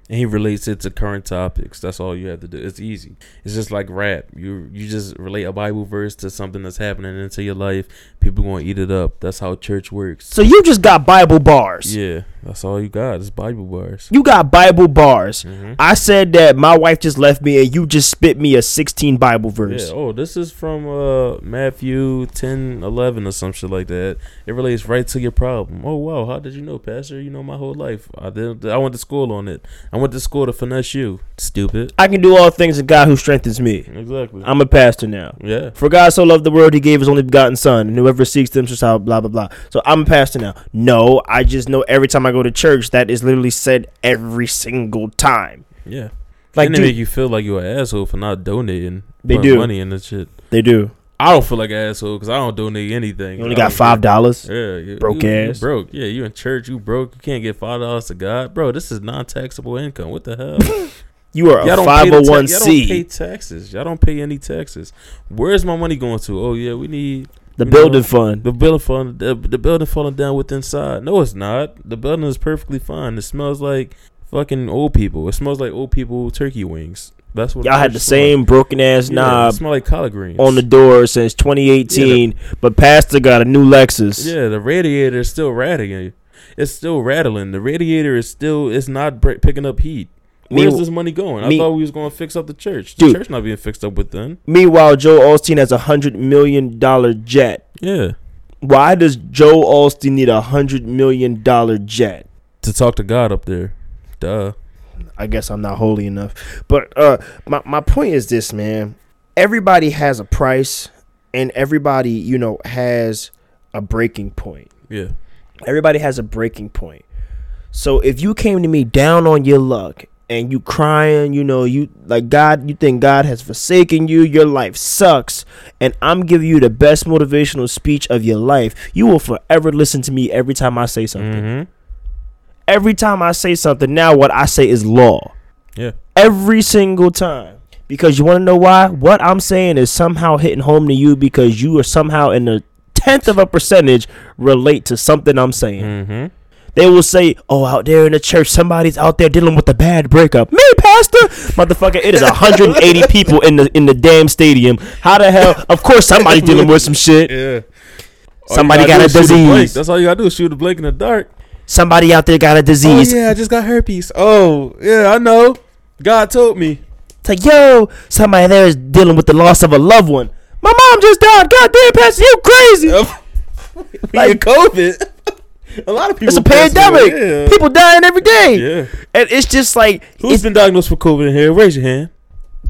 And he relates it to current topics. That's all you have to do. It's easy. It's just like rap. You you just relate a Bible verse to something that's happening into your life. People gonna eat it up. That's how church works. So you just got Bible bars. Yeah, that's all you got. is Bible bars. You got Bible bars. Mhm. I said that my wife just left me, and you just spit me a 16 Bible verse. Yeah. Oh, this is from uh Matthew 10, 11 or some shit like that. It relates right to your problem. Oh wow, how did you know, Pastor? You know my whole life. I did. I went to school on it. I went to school to finesse you. Stupid. I can do all things in God who strengthens me. Exactly. I'm a pastor now. yeah. For God so loved the world, he gave his only begotten Son, and whoever seeks them shall blah blah blah. So I'm a pastor now. No, I just know every time I go to church, that is literally said every single time. Yeah. Like, and they dude, make you feel like you're an asshole for not donating. They do. money and the shit. they do. I don't feel like an asshole because I don't donate anything. You only got five dollars. Yeah, you, Broke you, you ass. broke. Yeah, you in church. You broke. You can't get five dollars to God, bro. This is non-taxable income. What the hell? You are a Y'all don't pay the 501 Y'all don't oh pay taxes. Y'all don't pay any taxes. Where's my money going to? Oh yeah, we need The you building know, fund. the building fund. The, the building falling down with inside. No, it's not. The building is perfectly fine. It smells like fucking old people. It smells like old people turkey wings. That's what Y'all had the same broken ass Yeah, knob It smell like collard greens on the door since 2018, but Pastor got a new Lexus. Yeah, the radiator is still rattling. It's still rattling. The radiator is still. It's not picking up heat. Where's this money going? me- I thought we was going to fix up the church. The Dude. church not being fixed up within. Meanwhile, Joe Osteen has a hundred million dollar jet. Yeah, Why does Joe Osteen need a hundred million dollar jet? to talk to God up there. Duh. I guess I'm not holy enough. But uh my, my point is this, man. Everybody has a price and everybody, you know, has a breaking point. Yeah. Everybody has a breaking point. So if you came to me down on your luck and you crying, you know, you like God, you think God has forsaken you, your life sucks, and I'm giving you the best motivational speech of your life, you will forever listen to me every time I say something. Mm-hmm. Every time I say something, now what I say is law. Yeah. Every single time. Because you want to know why? What I'm saying is somehow hitting home to you because you are somehow in the tenth of a percentage relate to something I'm saying. Mm-hmm. They will say, "Oh, out there in the church, somebody's out there dealing with a bad breakup." Me, pastor, motherfucker, it is 180 people in the in the damn stadium. How the hell? Of course, somebody's dealing with some shit. Yeah. All Somebody got a is shoot blank. disease. That's all you gotta do is shoot a blink in the dark. Somebody out there got a oh, disease. Oh yeah, I just got herpes. Oh yeah, I know. God told me. It's like, yo, somebody there is dealing with the loss of a loved one. My mom just died. God damn, Pastor, you crazy. Like- COVID. A lot of people. It's a pandemic. Yeah. People dying every day. yeah. And it's just like, who's been diagnosed with COVID in here? Raise your hand.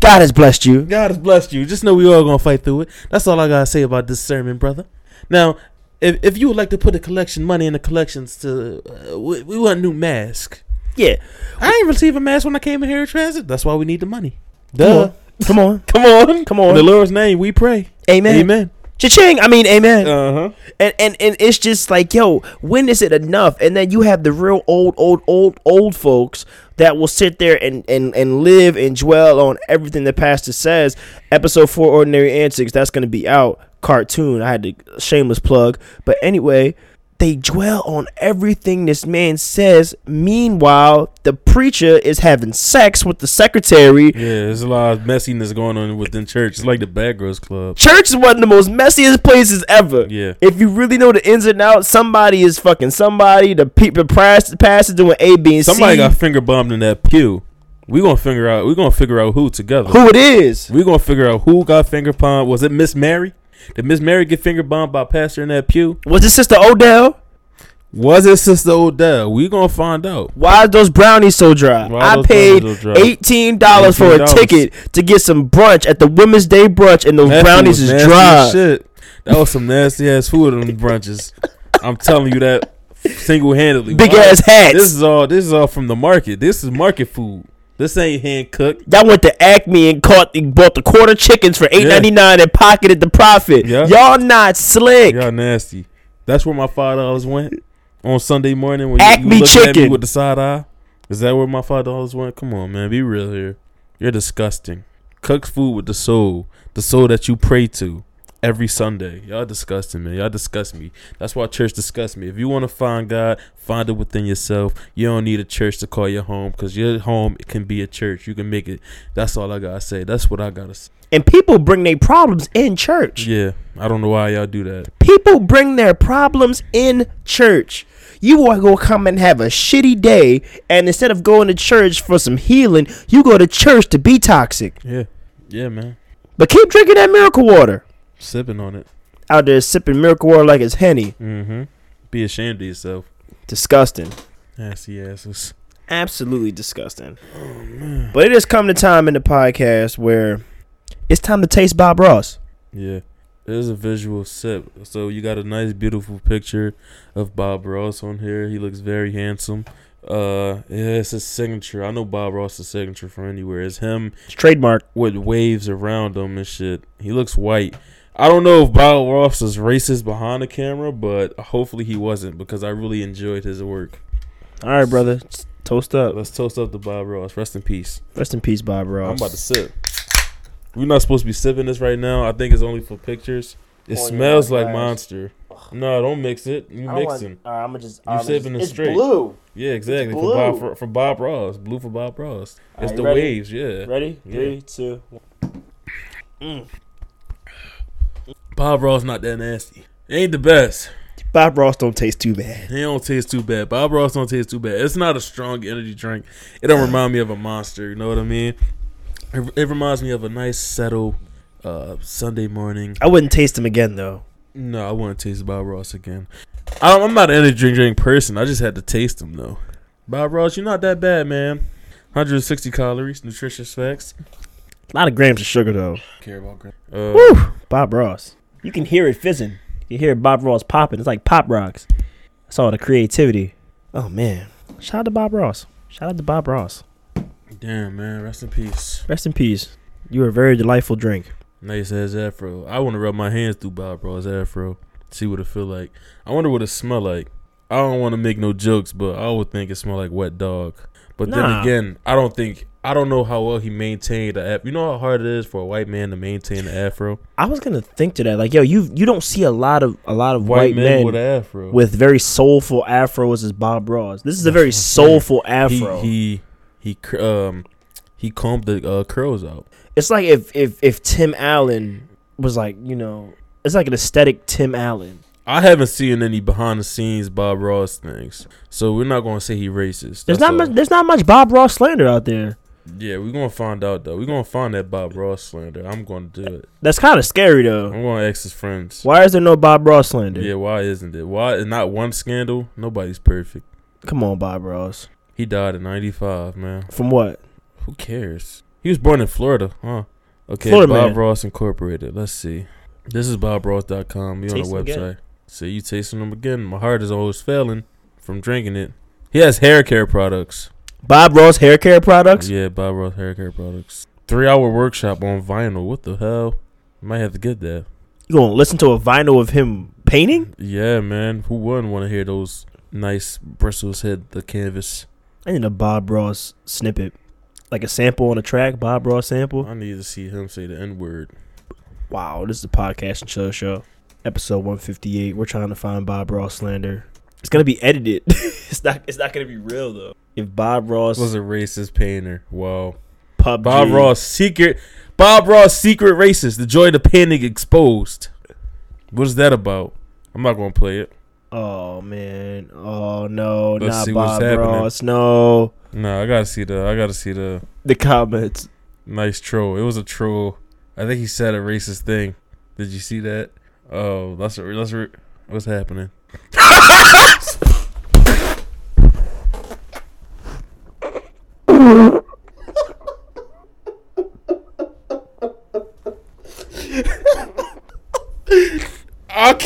God has blessed you. God has blessed you. Just know we all gonna fight through it. That's all I gotta say about this sermon, brother. Now, if if you would like to put the collection money in the collections to, uh, we, we want a new mask. Yeah. I didn't receive a mask when I came in here in transit. That's why we need the money. Duh. Come on. Come on. Come on. Come In on. the Lord's name, we pray. Amen. Amen. Cha-ching. I mean, amen. Uh huh. and, and and it's just like, yo, when is it enough? And then you have the real old, old, old, old folks that will sit there and and and live and dwell on everything the pastor says. Episode four, Ordinary Antics, that's gonna be out. Cartoon. I had to shameless plug, but anyway. They dwell on everything this man says. Meanwhile, the preacher is having sex with the secretary. Yeah, there's a lot of messiness going on within church. It's like the Bad Girls Club. Church is one of the most messiest places ever. Yeah. If you really know the ins and outs, somebody is fucking somebody. The people pastor pastor doing A, B, and Somebody C. Somebody got finger bombed in that pew. We gonna figure out. We gonna figure out who together. who it is. We gonna figure out who got finger bombed. Was it Miss Mary? Did Miss Mary get finger bombed by a pastor in that pew? Was it Sister Odell? Was it Sister Odell? We gonna find out. Why are those brownies so dry? I paid so dry? eighteen dollars for a ticket to get some brunch at the Women's Day brunch, and those That brownies is dry. Shit, that was some nasty ass food in them brunches. I'm telling you that single handedly. Big ass hats. This is all. This is all from the market. This is market food. This ain't hand cooked. Y'all went to Acme and caught bought the quarter chickens for eight ninety nine and pocketed the profit. Yeah. Y'all not slick. Y'all nasty. That's where my five dollars went on Sunday morning when Acme you, you looking at me chicken. with the side eye. Is that where my five dollars went? Come on, man, be real here. You're disgusting. Cooked food with the soul, the soul that you pray to every Sunday. Y'all disgusting, man. Y'all disgust me. That's why church disgusts me. If you want to find God, find it within yourself. You don't need a church to call your home because your home it can be a church. You can make it. That's all I gotta say. That's what I gotta say. And people bring their problems in church. Yeah, I don't know why y'all do that. People bring their problems in church. You are going to come and have a shitty day, and instead of going to church for some healing, you go to church to be toxic. Yeah, yeah, man. But keep drinking that miracle water. Sipping on it. Out there sipping miracle water like it's Henny. Mm-hmm. Be ashamed of yourself. Disgusting. Nasty asses. Absolutely disgusting. Oh, But it has come to time in the podcast where it's time to taste Bob Ross. Yeah. There's a visual sip. So you got a nice, beautiful picture of Bob Ross on here. He looks very handsome. Uh, yeah, it's his signature. I know Bob Ross's signature from anywhere. It's him It's trademark. with waves around him and shit. He looks white. I don't know if Bob Ross is racist behind the camera, but hopefully he wasn't because I really enjoyed his work. All right, brother. Toast up. Let's toast up to Bob Ross. Rest in peace. Rest in peace, Bob Ross. I'm about to sip. We're not supposed to be sipping this right now. I think it's only for pictures. It Oh, yeah, smells like glass. Monster. No, don't mix it. You mixing. all right, I'm gonna just. You sipping it straight. blue. Yeah, exactly. For blue. Bob, for, for Bob Ross. Blue for Bob Ross. It's Alright, the ready? waves, yeah. Ready? Yeah. Three, two. Mm. Bob Ross not that nasty. It ain't the best. Bob Ross don't taste too bad. He don't taste too bad. Bob Ross don't taste too bad. It's not a strong energy drink. It don't remind me of a monster. You know what I mean? It, it reminds me of a nice settle uh, Sunday morning. I wouldn't taste him again though. No, I wouldn't taste Bob Ross again. I, I'm not an energy drink, drink person. I just had to taste them though. Bob Ross, you're not that bad, man. 160 calories, nutritious facts. A lot of grams of sugar though. Care about gra- uh, Woo! Bob Ross. You can hear it fizzing. You hear Bob Ross popping. It's like pop rocks. That's all the creativity. Oh man. Shout out to Bob Ross. Shout out to Bob Ross. Damn, man. Rest in peace. Rest in peace. You were a very delightful drink. Nice ass afro. I want to rub my hands through Bob Ross afro. See what it feel like. I wonder what it smell like. I don't want to make no jokes, but I would think it smell like wet dog. But Nah. then again, I don't think I don't know how well he maintained the afro. You know how hard it is for a white man to maintain the afro. I was gonna think to that, like, yo, you you don't see a lot of a lot of White, white, men men with afro. with very soulful afros as Bob Ross. This is a very That's what I'm saying. soulful afro. He he he um he combed the uh, curls out. it's like if if if Tim Allen was like, you know, it's like an aesthetic Tim Allen. I haven't seen any behind the scenes Bob Ross things, so we're not gonna say he racist. There's That's not all. much. There's not much Bob Ross slander out there. Yeah, we're gonna find out though. We're gonna find that Bob Ross slander. I'm gonna do it. That's kind of scary though. I'm gonna ask his friends. Why is there no Bob Ross slander? Yeah, why isn't it? Why is not one scandal? Nobody's perfect. Come on, Bob Ross. He died in '95, man. From what? Who cares? He was born in Florida, huh? Okay, Florida Bob man. Ross Incorporated. Let's see. This is BobRoss.com. You on the again. website. See, you tasting them again. My heart is always failing from drinking it. He has hair care products. Bob Ross hair care products. Yeah, Bob Ross hair care products. Three hour workshop on vinyl. What the hell? Might have to get that. You gonna listen to a vinyl of him painting? Yeah, man. Who wouldn't want to hear those nice bristles hit the canvas? I need a Bob Ross snippet, like a sample on a track. Bob Ross sample. I need to see him say the N word. Wow, this is the podcast and chill show, episode one fifty eight. We're trying to find Bob Ross slander. It's gonna be edited. it's not. It's not gonna be real though. If Bob Ross Was a racist painter. Wow. PUBG, Bob Ross secret. Bob Ross secret racist. The joy of the panic exposed. What is that about? I'm not gonna play it. Oh man. Oh no, Let's not see what's Bob happening. Ross. No. No, I gotta see the. I gotta see the The comments. nice troll. It was a troll. I think he said a racist thing. Did you see that? Oh, that's a, that's what's happening.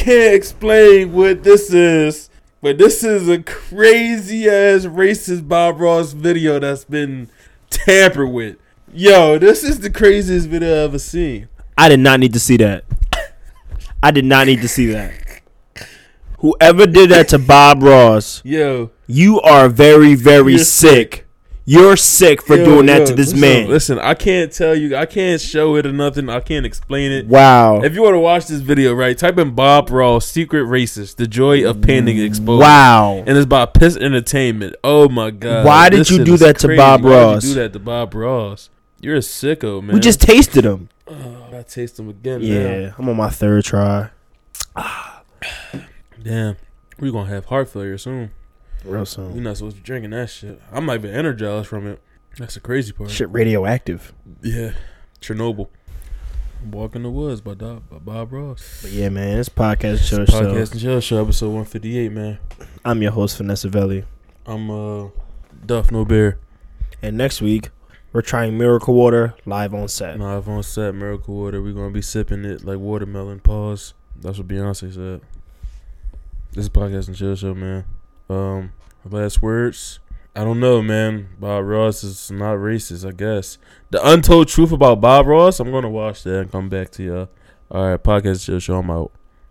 can't explain what this is, but this is a crazy ass racist Bob Ross video that's been tampered with. Yo, this is the craziest video I've ever seen. I did not need to see that. I did not need to see that. Whoever did that to Bob Ross, Yo, you are very, very You're sick. You're sick for yo, doing that yo, to this listen, man. Listen, I can't tell you, I can't show it or nothing. I can't explain it. Wow. If you want to watch this video, right, type in Bob Ross, secret racist, the joy of panic exposed. Wow. And it's by Piss Entertainment. Oh my god. Why did This you do is that to crazy. Bob Why did Ross? you do that to Bob Ross? You're a sicko, man. We just tasted him. oh, I taste him again. Yeah, I'm on my third try. Damn. We're gonna have heart failure soon. Real You're not supposed to be drinking that shit. I'm not even energized from it. That's the crazy part. Shit radioactive. Yeah. Chernobyl. Walk in the Woods by, Dob, by Bob Ross. But yeah, man, it's podcast show. Podcast So and Chill Show, episode 158, man. I'm your host Vanessa Velli, I'm uh Duff No Bear. and next week we're trying Miracle Water live on set. Live on set, Miracle Water. We're gonna be sipping it like watermelon. Pause. That's what Beyonce said. This is podcast and chill show, man. Um, last words. I don't know, man. Bob Ross is not racist, I guess. The untold truth about Bob Ross. I'm gonna watch that and come back to y'all. All right, podcast chill show. I'm out.